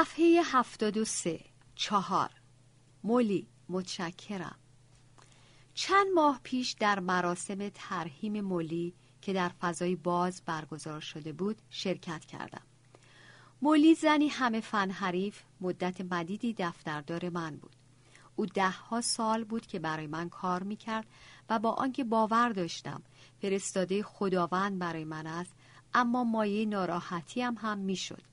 صفحه 73 چهار. مولی متشکرم. چند ماه پیش در مراسم ترهیم مولی که در فضای باز برگزار شده بود شرکت کردم. مولی زنی همه فن حریف مدت مدیدی دفتردار من بود. او دهها سال بود که برای من کار می‌کرد و با آنکه باور داشتم فرستاده خداوند برای من است اما مایه ناراحتی هم هم می‌شد.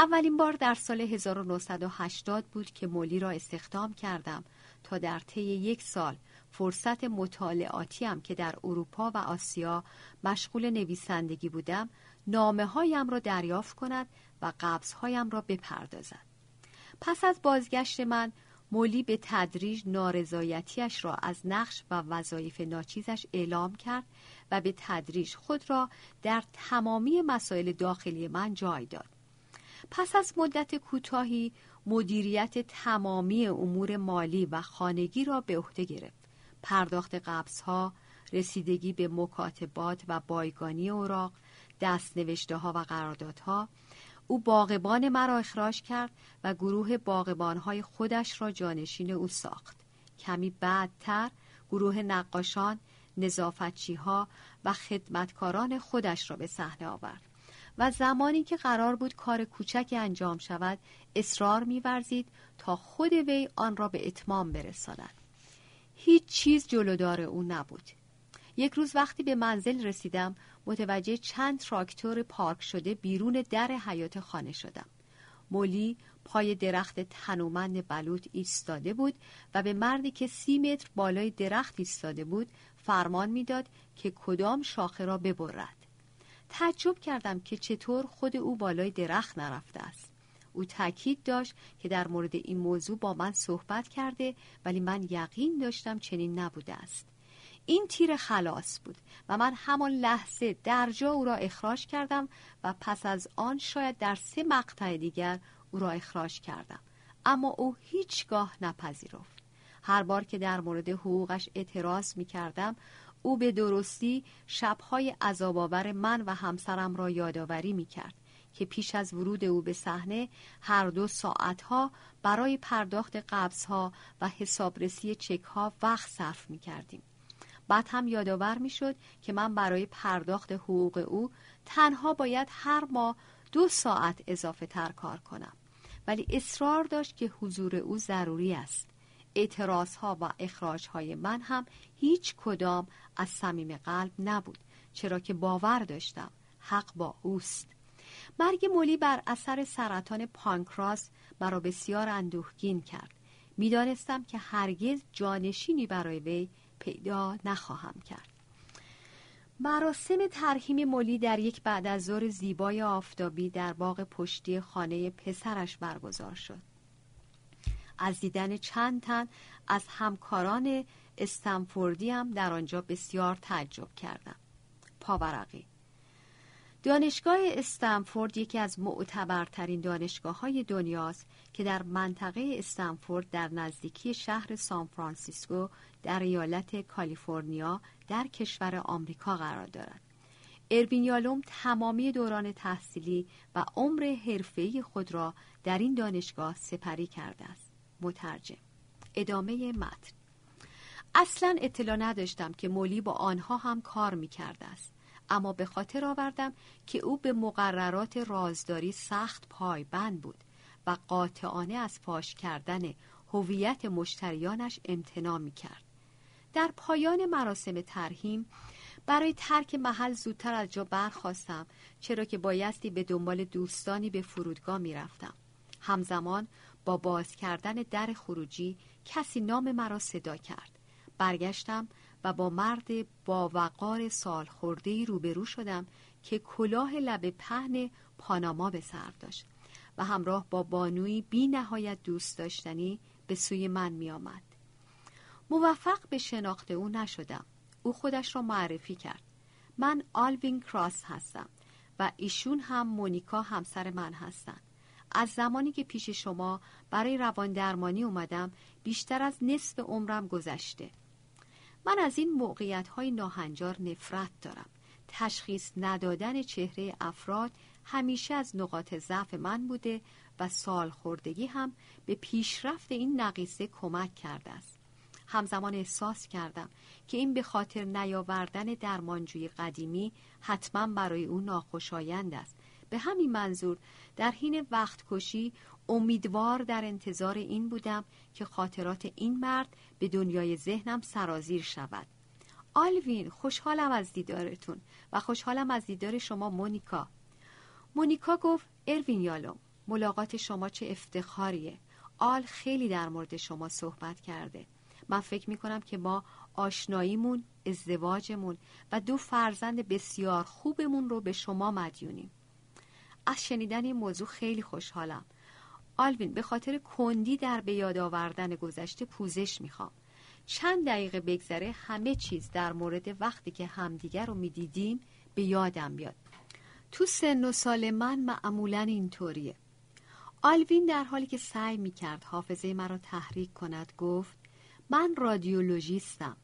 اولین بار در سال 1980 بود که مولی را استخدام کردم تا در طی یک سال فرصت مطالعاتیم که در اروپا و آسیا مشغول نویسندگی بودم نامه هایم را دریافت کند و قبض هایم را بپردازد. پس از بازگشت من مولی به تدریج نارضایتیش را از نقش و وظایف ناچیزش اعلام کرد و به تدریج خود را در تمامی مسائل داخلی من جای داد. پس از مدت کوتاهی مدیریت تمامی امور مالی و خانگی را به عهده گرفت. پرداخت قبضها رسیدگی به مکاتبات و بایگانی اوراق دست نوشته ها و قراردادها او باغبان مرا اخراج کرد و گروه باغبانهای خودش را جانشین او ساخت. کمی بعدتر گروه نقاشان نظافتچی ها و خدمتکاران خودش را به صحنه آورد. و زمانی که قرار بود کار کوچکی انجام شود اصرار می‌ورزید تا خود وی آن را به اتمام برساند. هیچ چیز جلودار او نبود. یک روز وقتی به منزل رسیدم متوجه چند تراکتور پارک شده بیرون در حیات خانه شدم. مولی پای درخت تنومند بلوط ایستاده بود و به مردی که سی متر بالای درخت ایستاده بود فرمان می‌داد که کدام شاخه را ببرد. تعجب کردم که چطور خود او بالای درخت نرفته است. او تاکید داشت که در مورد این موضوع با من صحبت کرده ولی من یقین داشتم چنین نبوده است. این تیر خلاص بود و من همان لحظه در جا او را اخراج کردم و پس از آن شاید در سه مقطع دیگر او را اخراج کردم. اما او هیچگاه نپذیرفت. هر بار که در مورد حقوقش اعتراض می کردم او به درستی شبهای عذابآور من و همسرم را یادآوری می کرد که پیش از ورود او به صحنه هر دو ساعتها برای پرداخت قبضها و حسابرسی چکها وقت صرف می کردیم. بعد هم یادآور می شد که من برای پرداخت حقوق او تنها باید هر ماه دو ساعت اضافه تر کار کنم ولی اصرار داشت که حضور او ضروری است اعتراض ها و اخراج های من هم هیچ کدام از صمیم قلب نبود چرا که باور داشتم حق با اوست. مرگ مولی بر اثر سرطان پانکراس مرا بسیار اندوهگین کرد. می‌دانستم که هرگز جانشینی برای وی پیدا نخواهم کرد. مراسم ترهیم مولی در یک بعد از ظهر زیبای آفتابی در باغ پشتی خانه پسرش برگزار شد. از دیدن چند تن از همکاران استنفوردی هم در آنجا بسیار تعجب کردم پاورقی دانشگاه استنفورد یکی از معتبرترین دانشگاه های دنیاست که در منطقه استنفورد در نزدیکی شهر سان فرانسیسکو در ایالت کالیفرنیا در کشور آمریکا قرار دارد. اروین یالوم تمامی دوران تحصیلی و عمر حرفه‌ای خود را در این دانشگاه سپری کرده است. مترجم ادامه متن اصلا اطلاع نداشتم که مولی با آنها هم کار می کرده است اما به خاطر آوردم که او به مقررات رازداری سخت پایبند بود و قاطعانه از فاش کردن هویت مشتریانش امتناع می کرد. در پایان مراسم ترهیم برای ترک محل زودتر از جا برخواستم چرا که بایستی به دنبال دوستانی به فرودگاه می رفتم. همزمان با باز کردن در خروجی کسی نام مرا صدا کرد. برگشتم و با مرد با وقار سال خورده روبرو شدم که کلاه لب پهن پاناما به سر داشت و همراه با بانوی بی نهایت دوست داشتنی به سوی من می آمد. موفق به شناخت او نشدم. او خودش را معرفی کرد. من آلوین کراس هستم و ایشون هم مونیکا همسر من هستند. از زمانی که پیش شما برای روان درمانی اومدم بیشتر از نصف عمرم گذشته. من از این موقعیت های ناهنجار نفرت دارم. تشخیص ندادن چهره افراد همیشه از نقاط ضعف من بوده و سالخوردگی هم به پیشرفت این نقیصه کمک کرده است. همزمان احساس کردم که این به خاطر نیاوردن درمانجوی قدیمی حتما برای او ناخوشایند است. به همین منظور. در حین وقت کشی امیدوار در انتظار این بودم که خاطرات این مرد به دنیای ذهنم سرازیر شود. آلوین خوشحالم از دیدارتون و خوشحالم از دیدار شما مونیکا. مونیکا گفت اروین یالوم ملاقات شما چه افتخاریه. آل خیلی در مورد شما صحبت کرده. من فکر می کنم که ما آشناییمون ازدواجمون و دو فرزند بسیار خوبمون رو به شما مدیونیم. از شنیدن این موضوع خیلی خوشحالم. آلوین به خاطر کندی در به یاد آوردن گذشته پوزش می‌خوام. چند دقیقه بگذره همه چیز در مورد وقتی که همدیگر رو می‌دیدیم به یادم بیاد. تو سن و سال من معمولا اینطوریه. آلوین در حالی که سعی می‌کرد حافظه مرا تحریک کند گفت من رادیولوژیستم.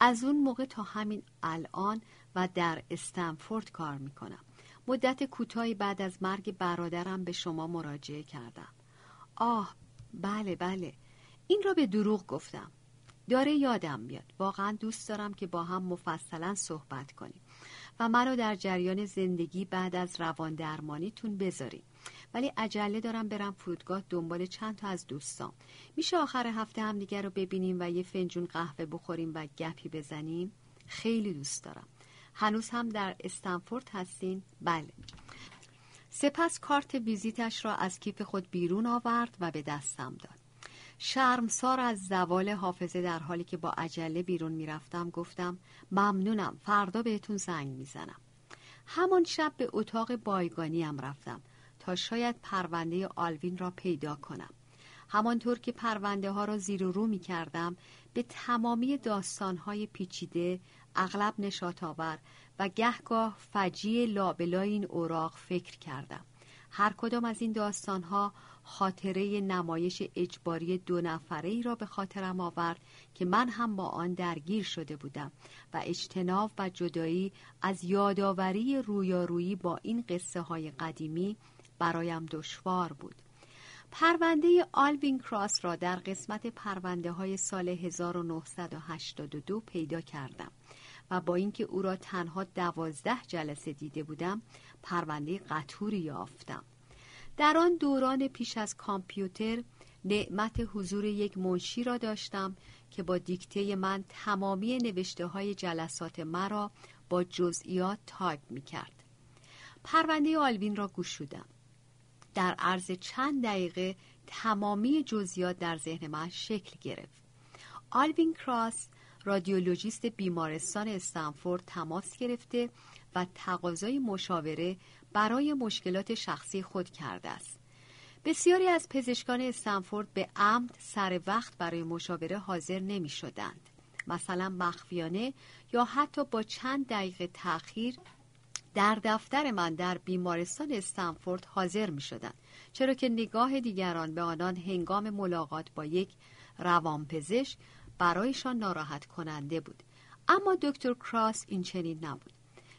از اون موقع تا همین الان و در استنفورد کار می‌کنم. مدت کوتاهی بعد از مرگ برادرم به شما مراجعه کردم. آه بله بله. این را به دروغ گفتم. داره یادم میاد. واقعا دوست دارم که با هم مفصلا صحبت کنیم و مرا در جریان زندگی بعد از روان درمانیتون بذاریم ولی عجله دارم برم فرودگاه دنبال چند تا از دوستان میشه آخر هفته هم دیگر رو ببینیم و یه فنجون قهوه بخوریم و گپی بزنیم؟ خیلی دوست دارم. هنوز هم در استنفورد هستین؟ بله. سپس کارت ویزیتش را از کیف خود بیرون آورد و به دستم داد. شرمسار از زوال حافظه در حالی که با عجله بیرون می‌رفتم گفتم ممنونم فردا بهتون زنگ می‌زنم. همان شب به اتاق بایگانیم رفتم تا شاید پرونده آلوین را پیدا کنم. همانطور که پرونده ها را زیر و رو می کردم به تمامی داستان های پیچیده اغلب نشات آور و گهگاه فجی لابلای این اوراق فکر کردم. هر کدام از این داستان ها خاطره نمایش اجباری دو نفره ای را به خاطرم آورد که من هم با آن درگیر شده بودم و اجتناب و جدایی از یادآوری رویارویی با این قصه های قدیمی برایم دشوار بود. پرونده آلوین کراس را در قسمت پرونده های سال 1982 پیدا کردم. و با اینکه او را تنها دوازده جلسه دیده بودم پرونده قطوری یافتم در آن دوران پیش از کامپیوتر نعمت حضور یک منشی را داشتم که با دیکته من تمامی نوشته های جلسات مرا با جزئیات تایپ می کرد. پرونده آلوین را گوشودم. در عرض چند دقیقه تمامی جزئیات در ذهن من شکل گرفت. آلوین کراس رادیولوژیست بیمارستان استنفورد تماس گرفته و تقاضای مشاوره برای مشکلات شخصی خود کرده است. بسیاری از پزشکان استنفورد به عمد سر وقت برای مشاوره حاضر نمی شدند. مثلا مخفیانه یا حتی با چند دقیقه تأخیر در دفتر من در بیمارستان استنفورد حاضر می شدند چرا که نگاه دیگران به آنان هنگام ملاقات با یک روانپزشک برایشان ناراحت کننده بود. اما دکتر کراس این چنین نبود.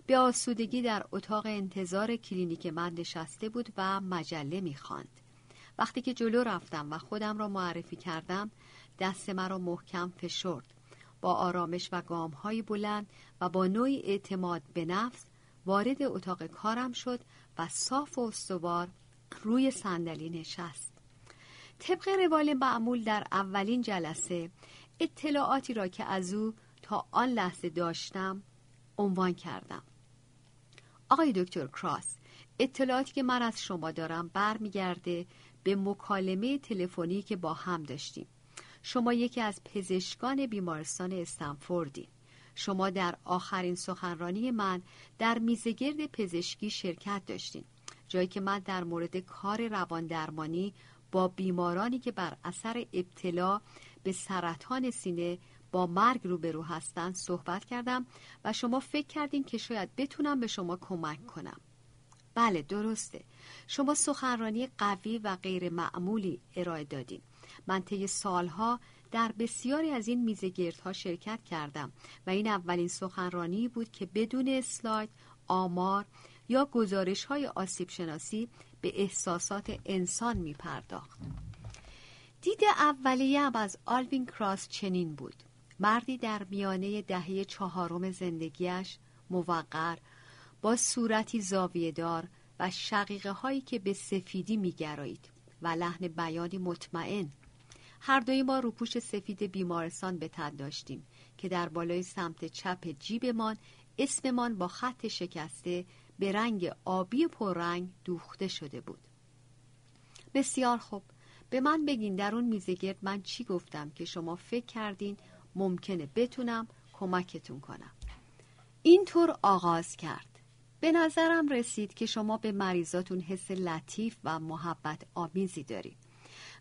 به آسودگی در اتاق انتظار کلینیک من نشسته بود و مجله می‌خواند. وقتی که جلو رفتم و خودم را معرفی کردم دست مرا محکم فشرد. با آرامش و گامهای بلند و با نوعی اعتماد به نفس وارد اتاق کارم شد و صاف و استوار روی صندلی نشست. طبق روال معمول در اولین جلسه اطلاعاتی را که از او تا آن لحظه داشتم عنوان کردم. آقای دکتر کراس اطلاعاتی که من از شما دارم برمیگرده به مکالمه تلفنی که با هم داشتیم. شما یکی از پزشکان بیمارستان استنفوردی. شما در آخرین سخنرانی من در میزگرد پزشکی شرکت داشتین. جایی که من در مورد کار روان درمانی با بیمارانی که بر اثر ابتلا به سرطان سینه با مرگ روبرو هستند صحبت کردم و شما فکر کردین که شاید بتونم به شما کمک کنم. بله درسته. شما سخنرانی قوی و غیر معمولی ارائه دادین. من طی سالها در بسیاری از این میزگردها شرکت کردم و این اولین سخنرانی بود که بدون اسلاید آمار یا گزارش های آسیب شناسی به احساسات انسان می پرداخت. دید اولیه از آلوین کراس چنین بود. مردی در میانه دهه چهارم زندگیش موقر با صورتی زاویهدار و شقیقه هایی که به سفیدی میگرایید و لحن بیانی مطمئن. هر دوی ما روپوش سفید بیمارستان به تن داشتیم که در بالای سمت چپ جیبمان اسممان با خط شکسته به رنگ آبی پررنگ دوخته شده بود. بسیار خوب. به من بگین در اون میزگرد من چی گفتم که شما فکر کردین ممکنه بتونم کمکتون کنم. اینطور آغاز کرد. به نظرم رسید که شما به مریضاتون حس لطیف و محبت آمیزی دارید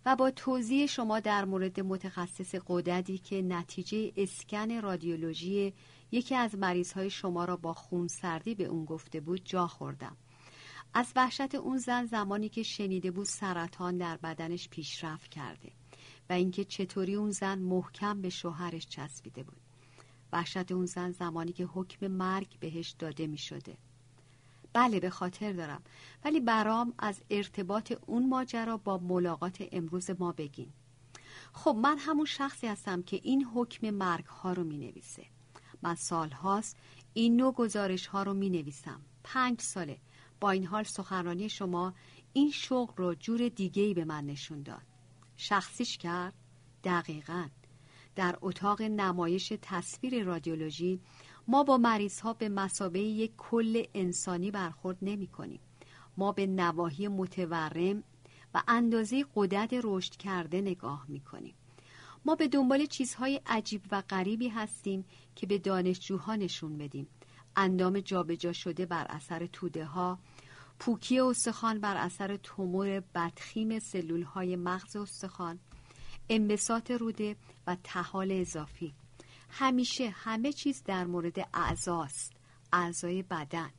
و با توضیح شما در مورد متخصص قددی که نتیجه اسکن رادیولوژی یکی از مریضهای شما را با خون سردی به اون گفته بود جا خوردم. از وحشت اون زن زمانی که شنیده بود سرطان در بدنش پیشرفت کرده و اینکه چطوری اون زن محکم به شوهرش چسبیده بود. وحشت اون زن زمانی که حکم مرگ بهش داده می شده بله به خاطر دارم. ولی برام از ارتباط اون ماجرا با ملاقات امروز ما بگین. خب من همون شخصی هستم که این حکم مرگ ها رو می نویسه من سال هاست این نوع گزارش ها رو می نویسم پنج ساله. با این حال سخنرانی شما این شغل رو جور دیگه ای به من نشون داد شخصیش کرد دقیقا در اتاق نمایش تصویر رادیولوژی ما با مریض ها به مسابه یک کل انسانی برخورد نمی کنیم. ما به نواحی متورم و اندازه قدرت رشد کرده نگاه می کنیم. ما به دنبال چیزهای عجیب و غریبی هستیم که به دانشجوها نشون بدیم. اندام جابجا شده بر اثر توده ها، پوکی استخوان بر اثر تومور بدخیم سلول های مغز استخوان، انبساط روده و تحال اضافی. همیشه همه چیز در مورد اعضاست اعضای بدن.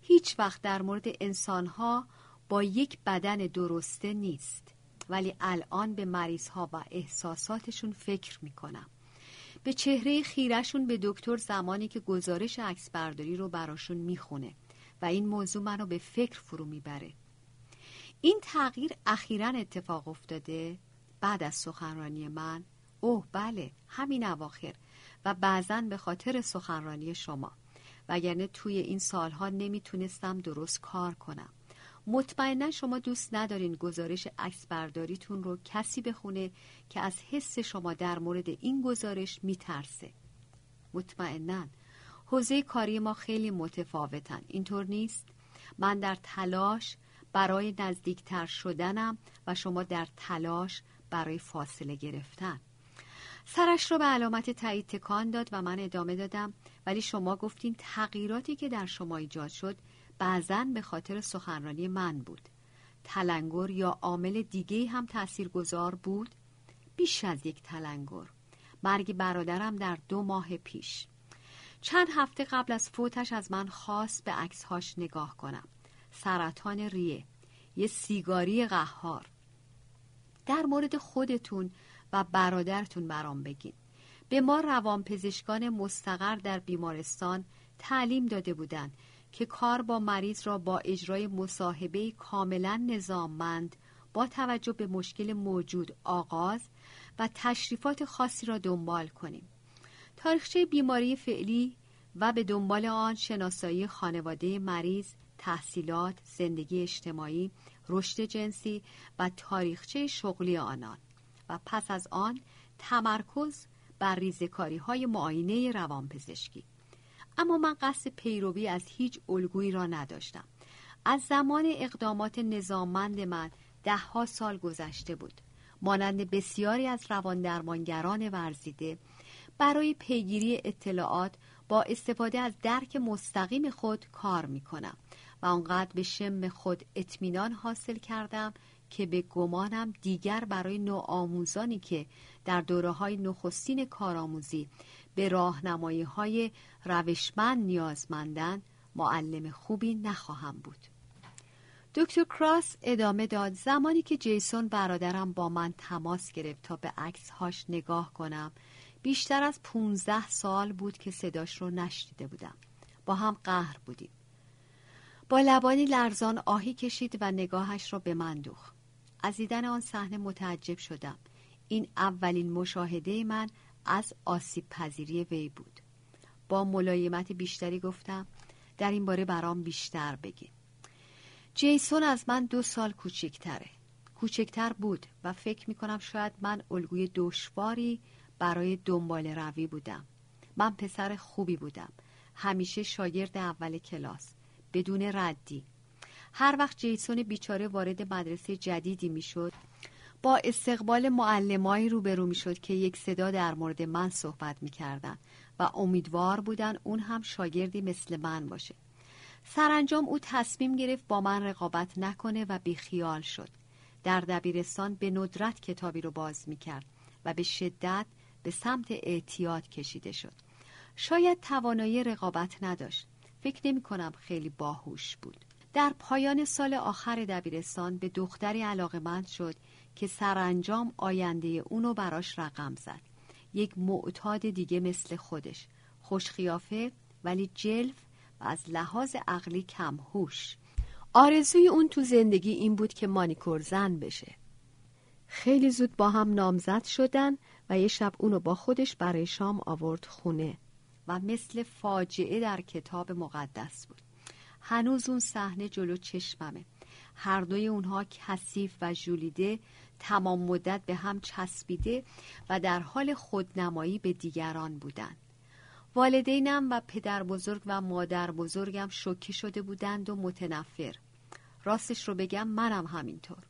هیچ وقت در مورد انسانها با یک بدن درسته نیست ولی الان به مریضها و احساساتشون فکر می‌کنم. به چهره خیرشون به دکتر زمانی که گزارش عکس برداری رو براشون می‌خونه و این موضوع منو به فکر فرو می‌بره. این تغییر اخیرا اتفاق افتاده بعد از سخنرانی من. اوه بله همین اواخر و بعضا به خاطر سخنرانی شما. وگرنه توی این سالها نمی‌تونستم درست کار کنم. مطمئنا شما دوست ندارین گزارش عکس برداریتون رو کسی بخونه که از حس شما در مورد این گزارش میترسه. مطمئنا. حوزه کاری ما خیلی متفاوتن. اینطور نیست؟ من در تلاش برای نزدیکتر شدنم و شما در تلاش برای فاصله گرفتن. سرش رو به علامت تایید تکان داد و من ادامه دادم. ولی شما گفتین تغییراتی که در شما ایجاد شد بعضا به خاطر سخنرانی من بود. تلنگر یا عامل دیگه هم تاثیرگذار بود؟ بیش از یک تلنگر مرگ برادرم در دو ماه پیش. چند هفته قبل از فوتش از من خواست به عکسهاش نگاه کنم. سرطان ریه. یه سیگاری قهار. در مورد خودتون و برادرتون برام بگین. به ما روانپزشکان مستقر در بیمارستان تعلیم داده بودند. که کار با مریض را با اجرای مصاحبه کاملا نظاممند با توجه به مشکل موجود آغاز و تشریفات خاصی را دنبال کنیم. تاریخچه بیماری فعلی و به دنبال آن شناسایی خانواده مریض تحصیلات، زندگی اجتماعی، رشد جنسی و تاریخچه شغلی آنان. و پس از آن تمرکز بر ریزکاری های معاینه روانپزشکی. اما من قصد پیروی از هیچ الگویی را نداشتم. از زمان اقدامات نظاممند من دهها سال گذشته بود. مانند بسیاری از رواندرمانگران ورزیده برای پیگیری اطلاعات با استفاده از درک مستقیم خود کار می کنم و آنقدر به شم خود اطمینان حاصل کردم که به گمانم دیگر برای نوآموزانی که در دوره های نخستین کارآموزی به راهنمایی های روشمند نیازمندند معلم خوبی نخواهم بود. دکتر کراس ادامه داد زمانی که جیسون برادرم با من تماس گرفت تا به عکس هاش نگاه کنم بیشتر از 15 سال بود که صداش رو نشنیده بودم. با هم قهر بودیم. با لبانی لرزان آهی کشید و نگاهش را به من دوخت. از دیدن آن صحنه متعجب شدم. این اولین مشاهده من از آسیب پذیری وی بود. با ملایمت بیشتری گفتم در این باره برام بیشتر بگین. جیسون از من دو سال کوچکتره. کوچکتر بود و فکر می کنم شاید من الگوی دشواری برای دنبال روی بودم. من پسر خوبی بودم. همیشه شاگرد اول کلاس. بدون ردی. هر وقت جیسون بیچاره وارد مدرسه جدیدی می‌شد با استقبال معلمایی روبرو می‌شد که یک صدا در مورد من صحبت می‌کردن و امیدوار بودن اون هم شاگردی مثل من باشه. سرانجام او تصمیم گرفت با من رقابت نکنه و بیخیال شد. در دبیرستان به ندرت کتابی رو باز می‌کرد و به شدت به سمت اعتیاد کشیده شد. شاید توانایی رقابت نداشت. فکر نمی کنم خیلی باهوش بود. در پایان سال آخر دبیرستان به دختری علاقمند شد که سرانجام آینده اونو براش رقم زد. یک معتاد دیگه مثل خودش. خوشخیافه ولی جلف و از لحاظ عقلی کم هوش آرزوی اون تو زندگی این بود که مانیکور زن بشه. خیلی زود با هم نامزد شدن و یه شب اونو با خودش برای شام آورد خونه و مثل فاجعه در کتاب مقدس بود. هنوز اون صحنه جلو چشممه. هر دوی اونها کثیف و ژولیده تمام مدت به هم چسبیده و در حال خودنمایی به دیگران بودند. والدینم و پدر بزرگ و مادر بزرگم شوکه شده بودند و متنفر. راستش رو بگم منم همینطور.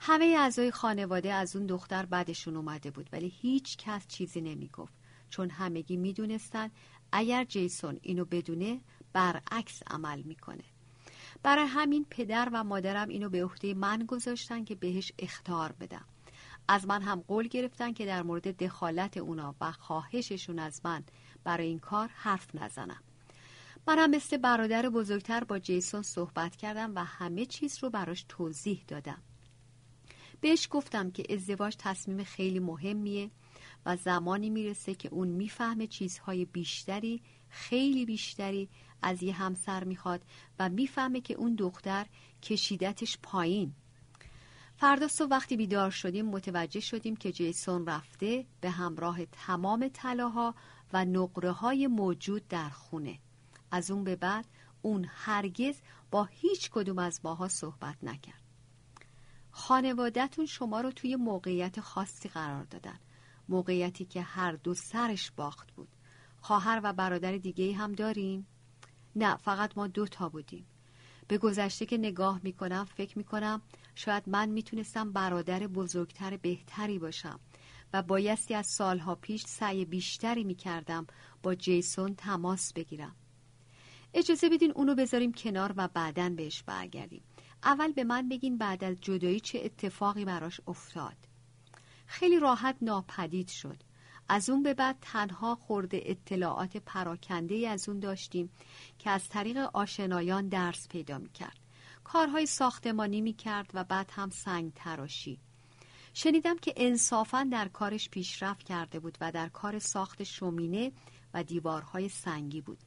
همه اعضای خانواده از اون دختر بعدشون اومده بود ولی هیچ کس چیزی نمی‌گفت چون همگی می‌دونستن اگر جیسون اینو بدونه برعکس عمل می‌کنه. برای همین پدر و مادرم اینو به عهده من گذاشتن که بهش اختار بدم. از من هم قول گرفتن که در مورد دخالت اونا و خواهششون از من برای این کار حرف نزنم. منم مثل برادر بزرگتر با جیسون صحبت کردم و همه چیز رو براش توضیح دادم. بهش گفتم که ازدواج تصمیم خیلی مهمیه و زمانی می‌رسه که اون می‌فهمه چیزهای بیشتری خیلی بیشتری از یه همسر می‌خواد و می‌فهمه که اون دختر کشیدتش پایین. فردا صبح وقتی بیدار شدیم متوجه شدیم که جیسون رفته به همراه تمام طلاها و نقره های موجود در خونه. از اون به بعد اون هرگز با هیچ کدوم از ماها صحبت نکرد. خانوادهتون شما رو توی موقعیت خاصی قرار دادن. موقعیتی که هر دو سرش باخت بود. خواهر و برادر دیگه هم داریم؟ نه فقط ما دو تا بودیم. به گذشته که نگاه می‌کنم فکر می‌کنم شاید من می‌تونستم برادر بزرگتر بهتری باشم و بایستی از سالها پیش سعی بیشتری می‌کردم با جیسون تماس بگیرم. اجازه بدین اونو بذاریم کنار و بعدا بهش برگردیم. اول به من بگین بعد از جدایی چه اتفاقی براش افتاد. خیلی راحت ناپدید شد. از اون به بعد تنها خورده اطلاعات پراکنده از اون داشتیم که از طریق آشنایان درس پیدا می‌کرد. کارهای ساختمانی می‌کرد و بعد هم سنگ تراشی. شنیدم که انصافا در کارش پیشرفت کرده بود و در کار ساخت شومینه و دیوارهای سنگی بود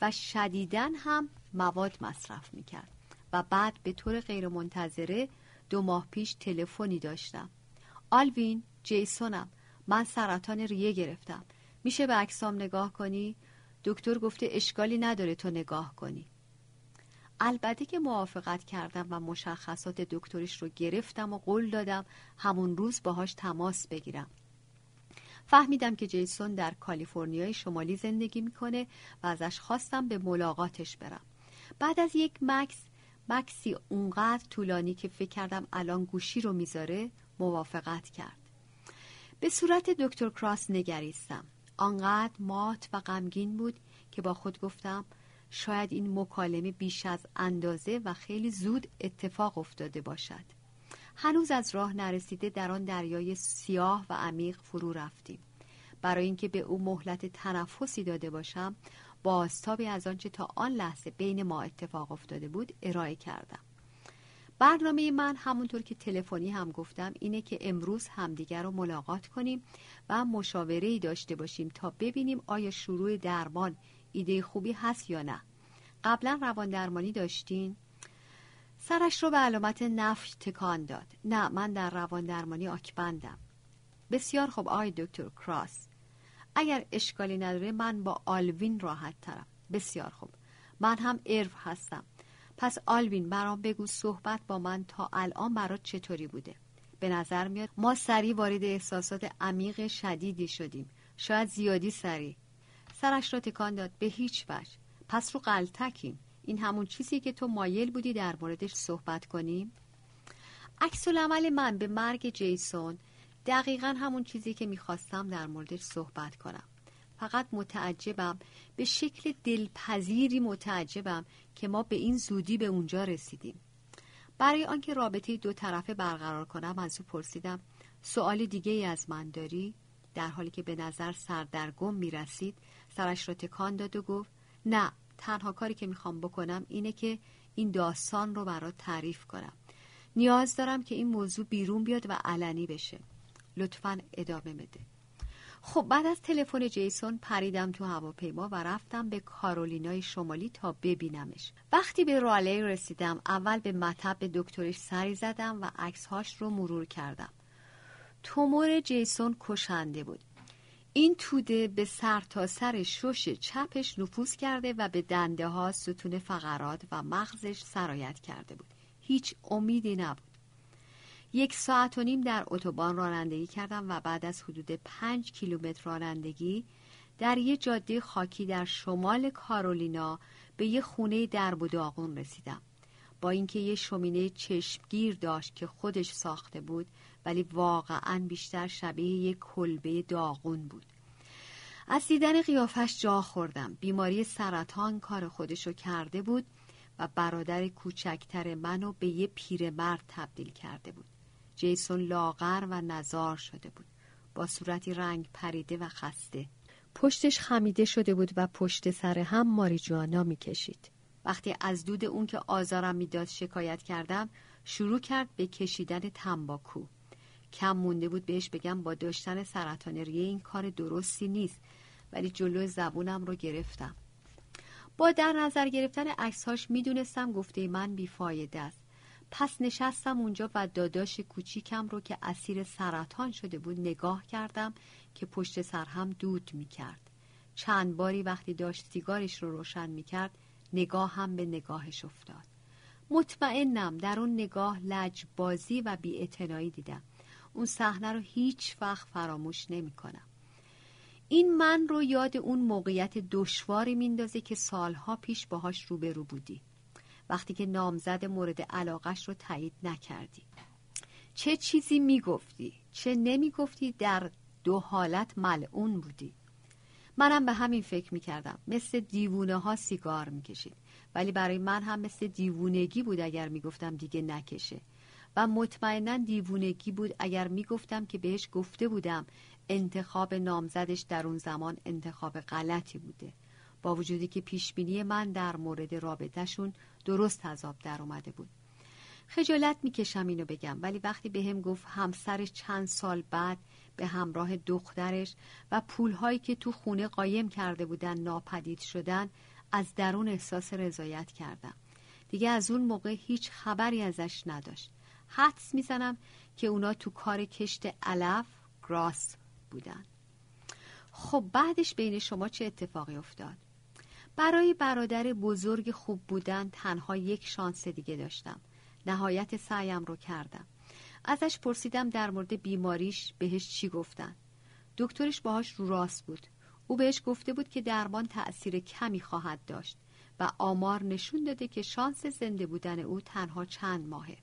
و شدیدن هم مواد مصرف می‌کرد و بعد به طور غیرمنتظره دو ماه پیش تلفنی داشتم. آلوین جیسونم من سرطان ریه گرفتم. میشه به عکسام نگاه کنی؟ دکتر گفته اشکالی نداره تو نگاه کنی. البته که موافقت کردم و مشخصات دکترش رو گرفتم و قول دادم همون روز باهاش تماس بگیرم. فهمیدم که جیسون در کالیفرنیای شمالی زندگی می‌کنه و ازش خواستم به ملاقاتش برم. بعد از یک مکس مکسی اونقدر طولانی که فکر کردم الان گوشی رو می‌ذاره موافقت کرد. به صورت دکتر کراس نگریستم. آنقدر مات و غمگین بود که با خود گفتم شاید این مکالمه بیش از اندازه و خیلی زود اتفاق افتاده باشد. هنوز از راه نرسیده در آن دریای سیاه و عمیق فرو رفتیم. برای اینکه به او مهلت تنفسی داده باشم بازتابی از آنچه تا آن لحظه بین ما اتفاق افتاده بود ارائه کردم. برنامه من همونطور که تلفنی هم گفتم اینه که امروز همدیگر رو ملاقات کنیم و مشاوره ای داشته باشیم تا ببینیم آیا شروع درمان ایده خوبی هست یا نه. قبلا روان درمانی داشتین؟ سرش رو به علامت نفی تکان داد. نه من در روان درمانی آکبندم. بسیار خوب آقای دکتر کراس. اگر اشکالی نداره من با آلوین راحت ترم. بسیار خوب. من هم ارف هستم. پس آلوین برام بگو صحبت با من تا الان برات چطوری بوده. به نظر میاد ما سریع وارد احساسات عمیق شدیدی شدیم. شاید زیادی سریع. سرش را تکان داد. به هیچ وجه. پس رو قلتکیم این همون چیزی که تو مایل بودی در موردش صحبت کنیم؟ عکس عمل من به مرگ جیسون دقیقا همون چیزی که می‌خواستم در موردش صحبت کنم. فقط متعجبم. به شکل دلپذیری متعجبم که ما به این زودی به اونجا رسیدیم. برای آنکه رابطه دو طرفه برقرار کنم از او پرسیدم سوال دیگه ای از من داری؟ در حالی که به نظر سردرگم می رسید سرش را تکان داد و گفت نه تنها کاری که می‌خوام بکنم اینه که این داستان رو برات تعریف کنم. نیاز دارم که این موضوع بیرون بیاد و علنی بشه. لطفا ادامه بده. خب بعد از تلفن جیسون پریدم تو هواپیما و رفتم به کارولینای شمالی تا ببینمش. وقتی به رالی رسیدم اول به مطب دکترش سری زدم و عکسهاش رو مرور کردم. تومور جیسون کشنده بود. این توده به سر تا سر شش چپش نفوذ کرده و به دنده ها ستون فقرات و مغزش سرایت کرده بود. هیچ امیدی نبود. یک ساعت و نیم در اتوبان رانندگی کردم و بعد از حدود پنج کیلومتر رانندگی در یه جاده خاکی در شمال کارولینا به یه خونه درب و داغون رسیدم. با اینکه یه شومینه چشمگیر داشت که خودش ساخته بود ولی واقعا بیشتر شبیه یک کلبه داغون بود. از دیدن قیافش جا خوردم. بیماری سرطان کار خودشو کرده بود و برادر کوچکتر منو به یه پیرمرد تبدیل کرده بود. جیسون لاغر و نزار شده بود. با صورتی رنگ پریده و خسته. پشتش خمیده شده بود و پشت سر هم ماریجوانا می‌کشید. وقتی از دود اون که آزارم می‌داد شکایت کردم شروع کرد به کشیدن تنباکو. کم مونده بود بهش بگم با داشتن سرطان ریه این کار درستی نیست ولی جلو زبونم رو گرفتم. با در نظر گرفتن عکسهاش می‌دونستم گفته من بیفایده است. پس نشستم اونجا و داداش کوچیکم رو که اسیر سرطان شده بود نگاه کردم که پشت سر هم دود می‌کرد. چند باری وقتی داشت سیگارش رو روشن می‌کرد نگاه هم به نگاهش افتاد. مطمئنم در اون نگاه لجبازی و بیاعتنایی دیدم. اون صحنه رو هیچ وقت فراموش نمی کنم. این من رو یاد اون موقعیت دشواری میندازه که سالها پیش باهاش روبرو بودی. وقتی که نامزد مورد علاقش رو تایید نکردی. چه چیزی می‌گفتی؟ چه نمی‌گفتی؟ در دو حالت ملعون بودی. منم به همین فکر می‌کردم. مثل دیوونه ها سیگار می‌کشید. ولی برای من هم مثل دیوونگی بود اگر می‌گفتم دیگه نکشه. و مطمئنا دیوونگی بود اگر می‌گفتم که بهش گفته بودم انتخاب نامزدش در اون زمان انتخاب غلطی بوده. با وجودی که پیشبینی من در مورد رابطهشون درست عذاب در اومده بود. خجالت می‌کشم اینو بگم ولی وقتی به هم گفت همسرش چند سال بعد به همراه دخترش و پولهایی که تو خونه قایم کرده بودن ناپدید شدن از درون احساس رضایت کردم. دیگه از اون موقع هیچ خبری ازش نداشت. حدس می‌زنم که اونا تو کار کشت علف گراس بودن. خب بعدش بین شما چه اتفاقی افتاد؟ برای برادر بزرگ خوب بودن تنها یک شانس دیگه داشتم. نهایت سعیم رو کردم. ازش پرسیدم در مورد بیماریش بهش چی گفتن. دکترش باهاش رو راست بود. او بهش گفته بود که درمان تأثیر کمی خواهد داشت و آمار نشون داده که شانس زنده بودن او تنها چند ماهه.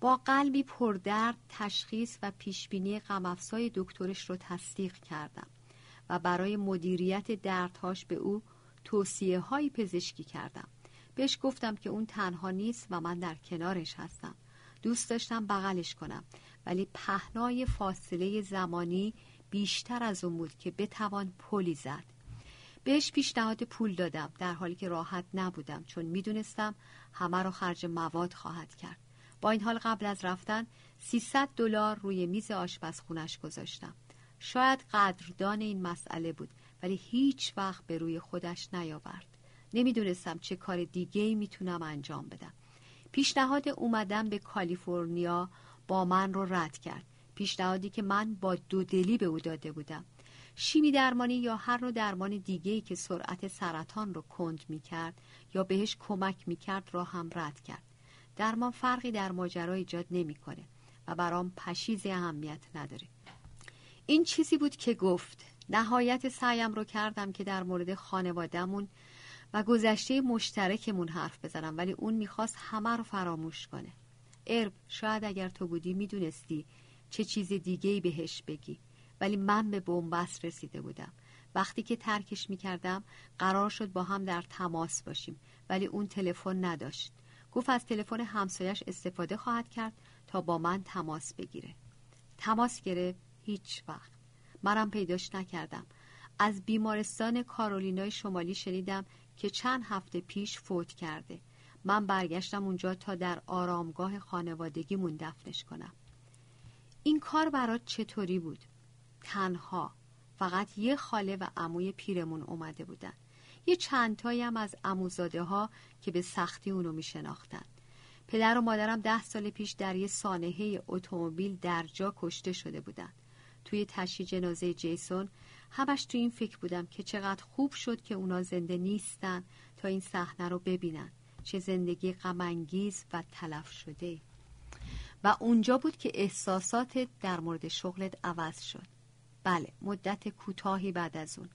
با قلبی پردرد تشخیص و پیشبینی غمافزای دکترش رو تصدیق کردم و برای مدیریت دردهاش به او توصیه های پزشکی کردم. بهش گفتم که اون تنها نیست و من در کنارش هستم. دوست داشتم بغلش کنم ولی پهنای فاصله زمانی بیشتر از اون بود که بتوان پلی زد. بهش پیشنهاد پول دادم در حالی که راحت نبودم چون می‌دونستم همه رو خرج مواد خواهد کرد. با این حال قبل از رفتن 300 دلار روی میز آشپزخونش گذاشتم. شاید قدردان این مسئله بود ولی هیچ وقت به روی خودش نیاورد. نمی‌دونستم چه کار دیگه می‌تونم انجام بدم. پیشنهاد اومدن به کالیفرنیا با من رو رد کرد. پیشنهادی که من با دو دلی به او داده بودم. شیمی درمانی یا هر نوع درمان دیگه که سرعت سرطان رو کند می کرد یا بهش کمک می کرد را هم رد کرد. درمان فرقی در ماجرا ایجاد نمی‌کنه و برام پشیز اهمیت نداره. این چیزی بود که گفت. نهایت سعیم رو کردم که در مورد خانوادهمون و گذشته مشترکمون حرف بزنم ولی اون می‌خواست همه رو فراموش کنه. ارب شاید اگر تو بودی می‌دونستی چه چیز دیگه بهش بگی ولی من به بنبست رسیده بودم. وقتی که ترکش می‌کردم قرار شد با هم در تماس باشیم ولی اون تلفن نداشت. گفت از تلفن همسایش استفاده خواهد کرد تا با من تماس بگیره. تماس گرفت هیچ وقت. منم پیداش نکردم. از بیمارستان کارولینای شمالی شنیدم که چند هفته پیش فوت کرده. من برگشتم اونجا تا در آرامگاه خانوادگیمون دفنش کنم. این کار برات چطوری بود؟ تنها. فقط یه خاله و عموی پیرمون اومده بودن. یه چندتایی هم از عموزاده ها که به سختی اونو می شناختن. پدر و مادرم ده سال پیش در یه سانحه اتومبیل در جا کشته شده بودن. توی تشییع جنازه جیسون. همش تو این فکر بودم که چقدر خوب شد که اونا زنده نیستن تا این صحنه رو ببینن. چه زندگی غمانگیز و تلف شده. و اونجا بود که احساسات در مورد شغلت عوض شد. بله مدت کوتاهی بعد از اون.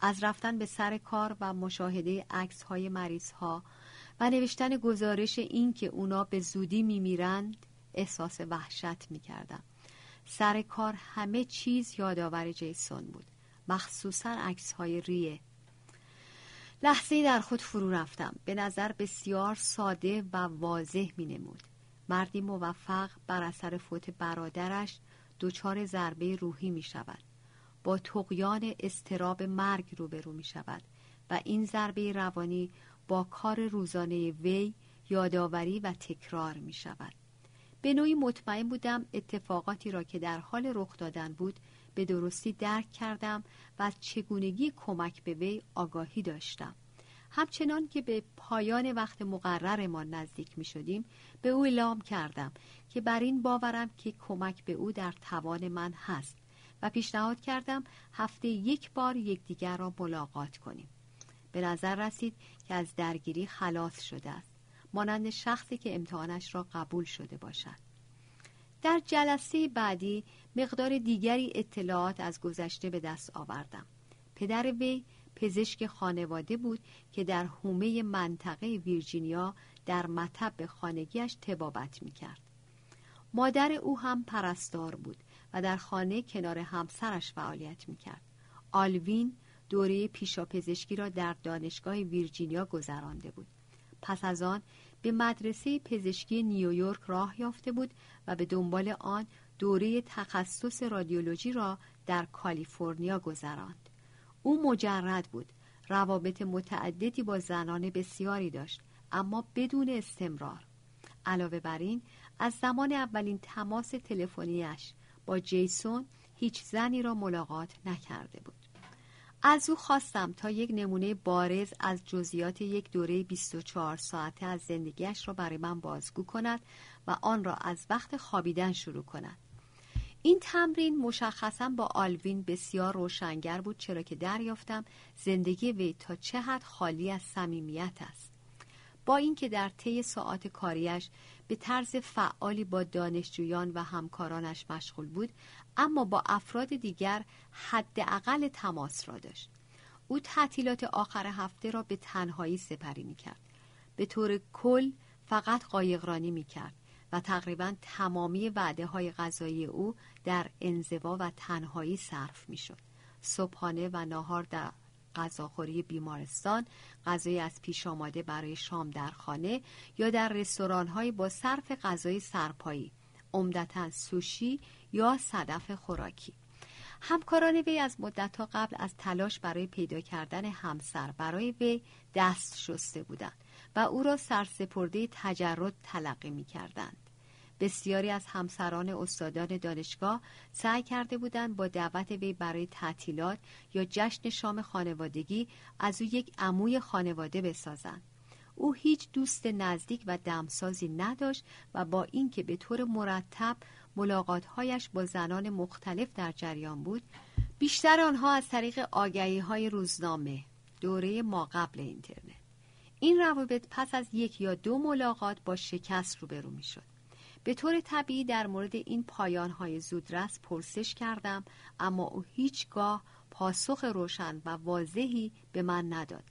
از رفتن به سر کار و مشاهده عکس های مریض ها و نوشتن گزارش این که اونا به زودی میمیرند احساس وحشت می‌کردم. سر کار همه چیز یادآور جیسون بود. مخصوصا عکس های ریه. لحظه در خود فرو رفتم. به نظر بسیار ساده و واضح می نمود مردی موفق بر اثر فوت برادرش دچار ضربه روحی می شود با تقیان استراب مرگ روبرو می شود و این ضربه روانی با کار روزانه وی یادآوری و تکرار می شود به نوعی مطمئن بودم اتفاقاتی را که در حال رخ دادن بود به درستی درک کردم و از چگونگی کمک به وی آگاهی داشتم. همچنان که به پایان وقت مقررمان نزدیک می شدیم به او اعلام کردم که بر این باورم که کمک به او در توان من هست و پیشنهاد کردم هفته یک بار یکدیگر را ملاقات کنیم. به نظر رسید که از درگیری خلاص شده است. مانند شخصی که امتحانش را قبول شده باشد در جلسه بعدی مقدار دیگری اطلاعات از گذشته به دست آوردم پدر وی پزشک خانواده بود که در حومه منطقه ویرجینیا در مطب خانگیش تبابت می کرد. مادر او هم پرستار بود و در خانه کنار همسرش فعالیت می کرد. آلوین دوره پیشاپزشکی را در دانشگاه ویرجینیا گذرانده بود. پس از آن به مدرسه پزشکی نیویورک راه یافته بود و به دنبال آن دوره تخصص رادیولوژی را در کالیفرنیا گذراند. او مجرد بود. روابط متعددی با زنان بسیاری داشت اما بدون استمرار. علاوه بر این از زمان اولین تماس تلفنیش با جیسون هیچ زنی را ملاقات نکرده بود. از او خواستم تا یک نمونه بارز از جزئیات یک دوره 24 ساعته از زندگیش را برای من بازگو کند و آن را از وقت خوابیدن شروع کند. این تمرین مشخصا با آلوین بسیار روشنگر بود چرا که دریافتم زندگی وی تا چه حد خالی از صمیمیت است. با اینکه در طی ساعات کاریش به طرز فعالی با دانشجویان و همکارانش مشغول بود اما با افراد دیگر حداقل تماس را داشت او تعطیلات آخر هفته را به تنهایی سپری می کرد به طور کل فقط قایقرانی می کرد و تقریبا تمامی وعده های غذایی او در انزوا و تنهایی صرف می شد. صبحانه و ناهار در غذاخوری بیمارستان غذای از پیش آماده برای شام در خانه یا در رستوران با صرف غذای سرپایی عمدتا سوشی یا صدف خوراکی همکاران وی از مدتها قبل از تلاش برای پیدا کردن همسر برای وی دست شسته بودند و او را سرسپرده تجرد تلقی می کردند. بسیاری از همسران استادان دانشگاه سعی کرده بودند با دعوت وی برای تعطیلات یا جشن شام خانوادگی از او یک عموی خانواده بسازند او هیچ دوست نزدیک و دمسازی نداشت و با اینکه به طور مرتب ملاقاتهایش با زنان مختلف در جریان بود. بیشتر آنها از طریق آگهی های روزنامه دوره ما قبل اینترنت. این روابط پس از یک یا دو ملاقات با شکست روبرو می شد به طور طبیعی در مورد این پایان های زودرس پرسش کردم اما او هیچگاه پاسخ روشن و واضحی به من نداد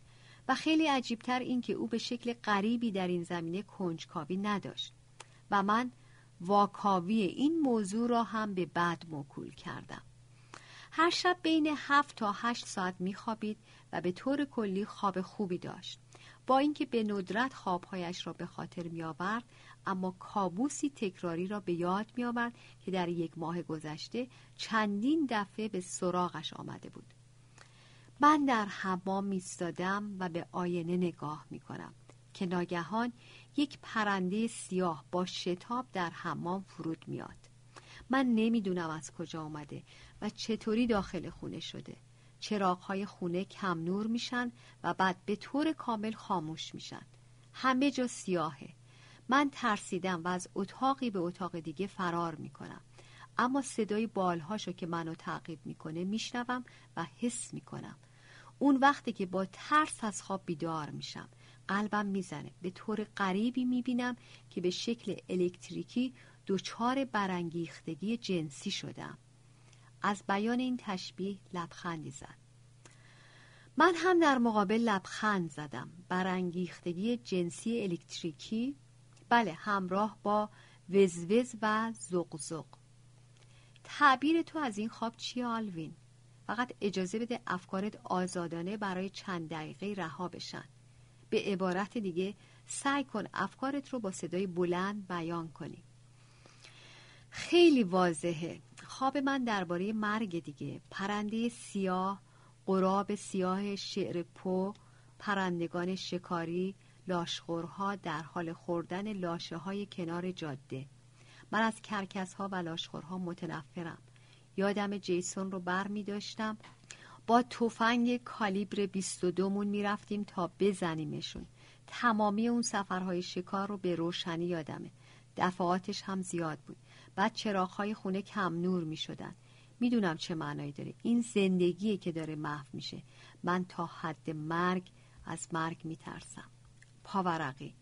و خیلی عجیبتر این که او به شکل غریبی در این زمینه کنجکاوی نداشت و من واکاوی این موضوع را هم به بعد موکول کردم. هر شب بین هفت تا هشت ساعت میخوابید و به طور کلی خواب خوبی داشت. با اینکه به ندرت خوابهایش را به خاطر می آورد اما کابوسی تکراری را به یاد می آورد که در یک ماه گذشته چندین دفعه به سراغش آمده بود. من در حمام میستادم و به آینه نگاه می کنم که ناگهان یک پرنده سیاه با شتاب در حمام فرود میاد. من نمی‌دونم از کجا آمده و چطوری داخل خونه شده. چراغهای خونه کم نور میشن و بعد به طور کامل خاموش میشن. همه جا سیاهه. من ترسیدم و از اتاقی به اتاق دیگه فرار می‌کنم. اما صدای بالهاشو که منو تعقیب می‌کنه میشنوم و حس می‌کنم. اون وقتی که با ترس از خواب بیدار میشم. قلبم می‌زنه. به طور غریبی می‌بینم که به شکل الکتریکی دچار برانگیختگی جنسی شدم. از بیان این تشبیه لبخندی زد. من هم در مقابل لبخند زدم. برانگیختگی جنسی الکتریکی بله همراه با وزوز و زغزغ. تعبیر تو از این خواب چی آلوین؟ فقط اجازه بده افکارت آزادانه برای چند دقیقه رها بشن. به عبارت دیگه سعی کن افکارت رو با صدای بلند بیان کنی. خیلی واضحه. خواب من درباره مرگ دیگه. پرنده سیاه قراب سیاه شعر پو پرندگان شکاری لاشخورها در حال خوردن لاشه های کنار جاده. من از کرکس ها و لاشخورها متنفرم. یادم جیسون رو بر می داشتم با تفنگ کالیبر 22 مون می رفتیم تا بزنیمشون. تمامی اون سفرهای شکار رو به روشنی یادمه. دفعاتش هم زیاد بود. بعد چراغهای خونه کم نور می شدن می‌دونم چه معنایی داره. این زندگیه که داره محو میشه. من تا حد مرگ از مرگ میترسم. پاورقی.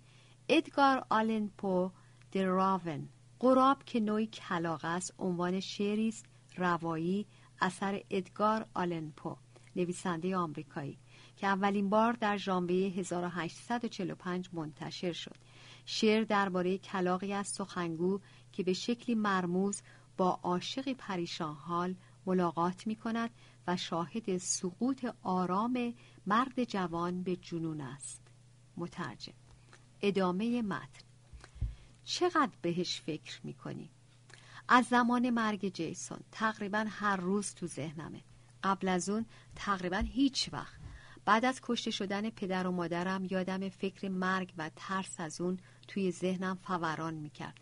ادگار آلن پو دراون قراب که نوعی کلاغ است عنوان شعری است روایی اثر ادگار آلن پو نویسنده آمریکایی که اولین بار در ژانویه 1845 منتشر شد. شعر درباره کلاقی از سخنگو که به شکلی مرموز با عاشقی پریشان حال ملاقات می کند و شاهد سقوط آرام مرد جوان به جنون است. مترجم ادامه متن. چقدر بهش فکر می کنی؟ از زمان مرگ جیسون تقریبا هر روز تو ذهنمه. قبل از اون تقریبا هیچ وقت. بعد از کشته شدن پدر و مادرم یادم فکر مرگ و ترس از اون توی ذهنم فوران می‌کرد.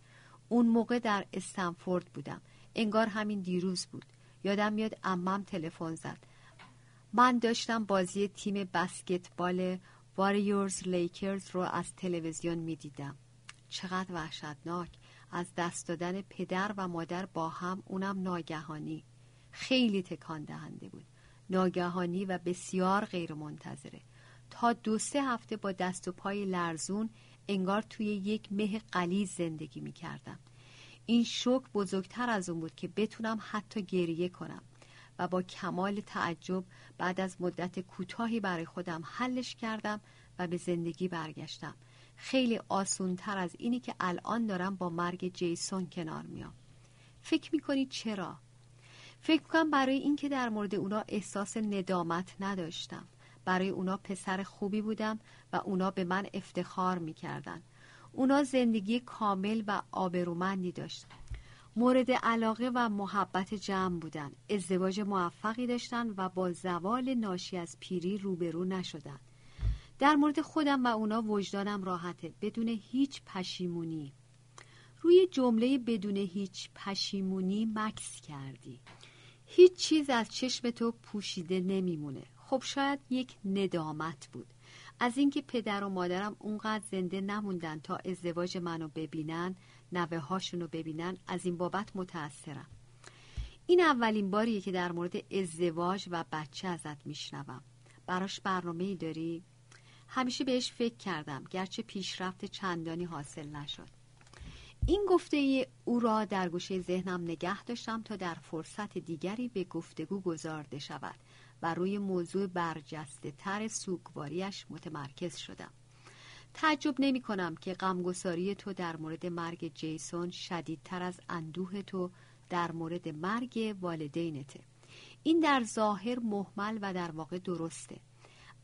اون موقع در استنفورد بودم. انگار همین دیروز بود. یادم میاد امم تلفن زد. من داشتم بازی تیم بسکتبال واریورز لیکرز رو از تلویزیون می‌دیدم. چقدر وحشتناک. از دست دادن پدر و مادر با هم اونم ناگهانی خیلی تکان دهنده بود. ناگهانی و بسیار غیر منتظره تا دو سه هفته با دست و پای لرزون انگار توی یک مه قلیز زندگی می کردم. این شوک بزرگتر از اون بود که بتونم حتی گریه کنم و با کمال تعجب بعد از مدت کوتاهی برای خودم حلش کردم و به زندگی برگشتم. خیلی آسونتر از اینی که الان دارم با مرگ جیسون کنار میام. فکر می‌کنید چرا؟ فکر کنم برای اینکه در مورد اونا احساس ندامت نداشتم. برای اونا پسر خوبی بودم و اونا به من افتخار می‌کردن. اونا زندگی کامل و آبرومندی داشتن. مورد علاقه و محبت جمع بودن. ازدواج موفقی داشتن و با زوال ناشی از پیری روبرو نشدن. در مورد خودم و اونا وجدانم راحته بدون هیچ پشیمونی. روی جمله بدون هیچ پشیمونی مکس کردی. هیچ چیز از چشم تو پوشیده نمیمونه. خب شاید یک ندامت بود. از اینکه پدر و مادرم اونقدر زنده نموندن تا ازدواج منو ببینن نوه هاشونو ببینن از این بابت متأثرم. این اولین باریه که در مورد ازدواج و بچه ازت میشنوم. براش برنامه ای داری؟ همیشه بهش فکر کردم گرچه پیشرفت چندانی حاصل نشد. این گفته ای او را در گوشه ذهنم نگه داشتم تا در فرصت دیگری به گفتگو گذارده شود و روی موضوع برجسته تر سوگواریش متمرکز شدم. تعجب نمی کنم که غمگساری تو در مورد مرگ جیسون شدیدتر از اندوه تو در مورد مرگ والدینته. این در ظاهر محمل و در واقع درسته.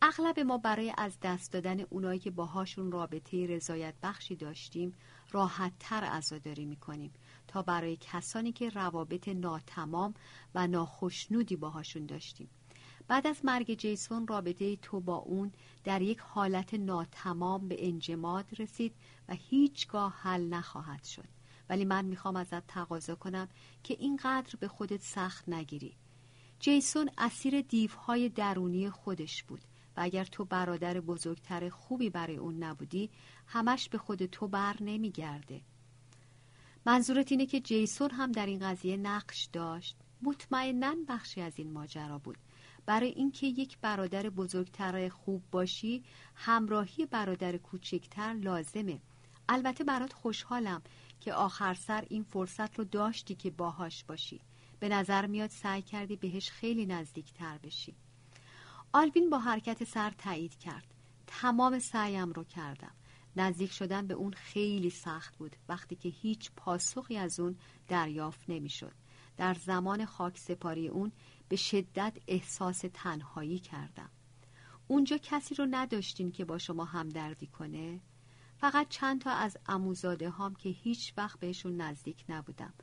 اغلب ما برای از دست دادن اونایی که باهاشون رابطه رضایت بخشی داشتیم راحت تر عزاداری می‌کنیم تا برای کسانی که روابط ناتمام و ناخشنودی باهاشون داشتیم. بعد از مرگ جیسون رابطه تو با اون در یک حالت ناتمام به انجماد رسید و هیچگاه حل نخواهد شد. ولی من می‌خوام ازت تقاضا کنم که اینقدر به خودت سخت نگیری. جیسون اسیر دیوهای درونی خودش بود. و اگر تو برادر بزرگتر خوبی برای اون نبودی همش به خود تو بر نمیگرده. منظورت اینه که جیسون هم در این قضیه نقش داشت؟ مطمئنا بخشی از این ماجرا بود. برای اینکه یک برادر بزرگتر خوب باشی همراهی برادر کوچکتر لازمه. البته برات خوشحالم که آخر سر این فرصت رو داشتی که باهاش باشی. به نظر میاد سعی کردی بهش خیلی نزدیکتر بشی. آلوین با حرکت سر تایید کرد. تمام سعیم رو کردم. نزدیک شدن به اون خیلی سخت بود وقتی که هیچ پاسخی از اون دریافت نمی‌شد. در زمان خاک سپاری اون به شدت احساس تنهایی کردم. اونجا کسی رو نداشتین که با شما همدردی کنه؟ فقط چند تا از اموزاده هام که هیچ وقت بهشون نزدیک نبودم.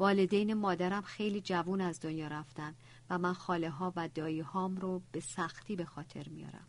والدین مادرم خیلی جوون از دنیا رفتن و من خاله ها و دایی هام رو به سختی به خاطر میارم.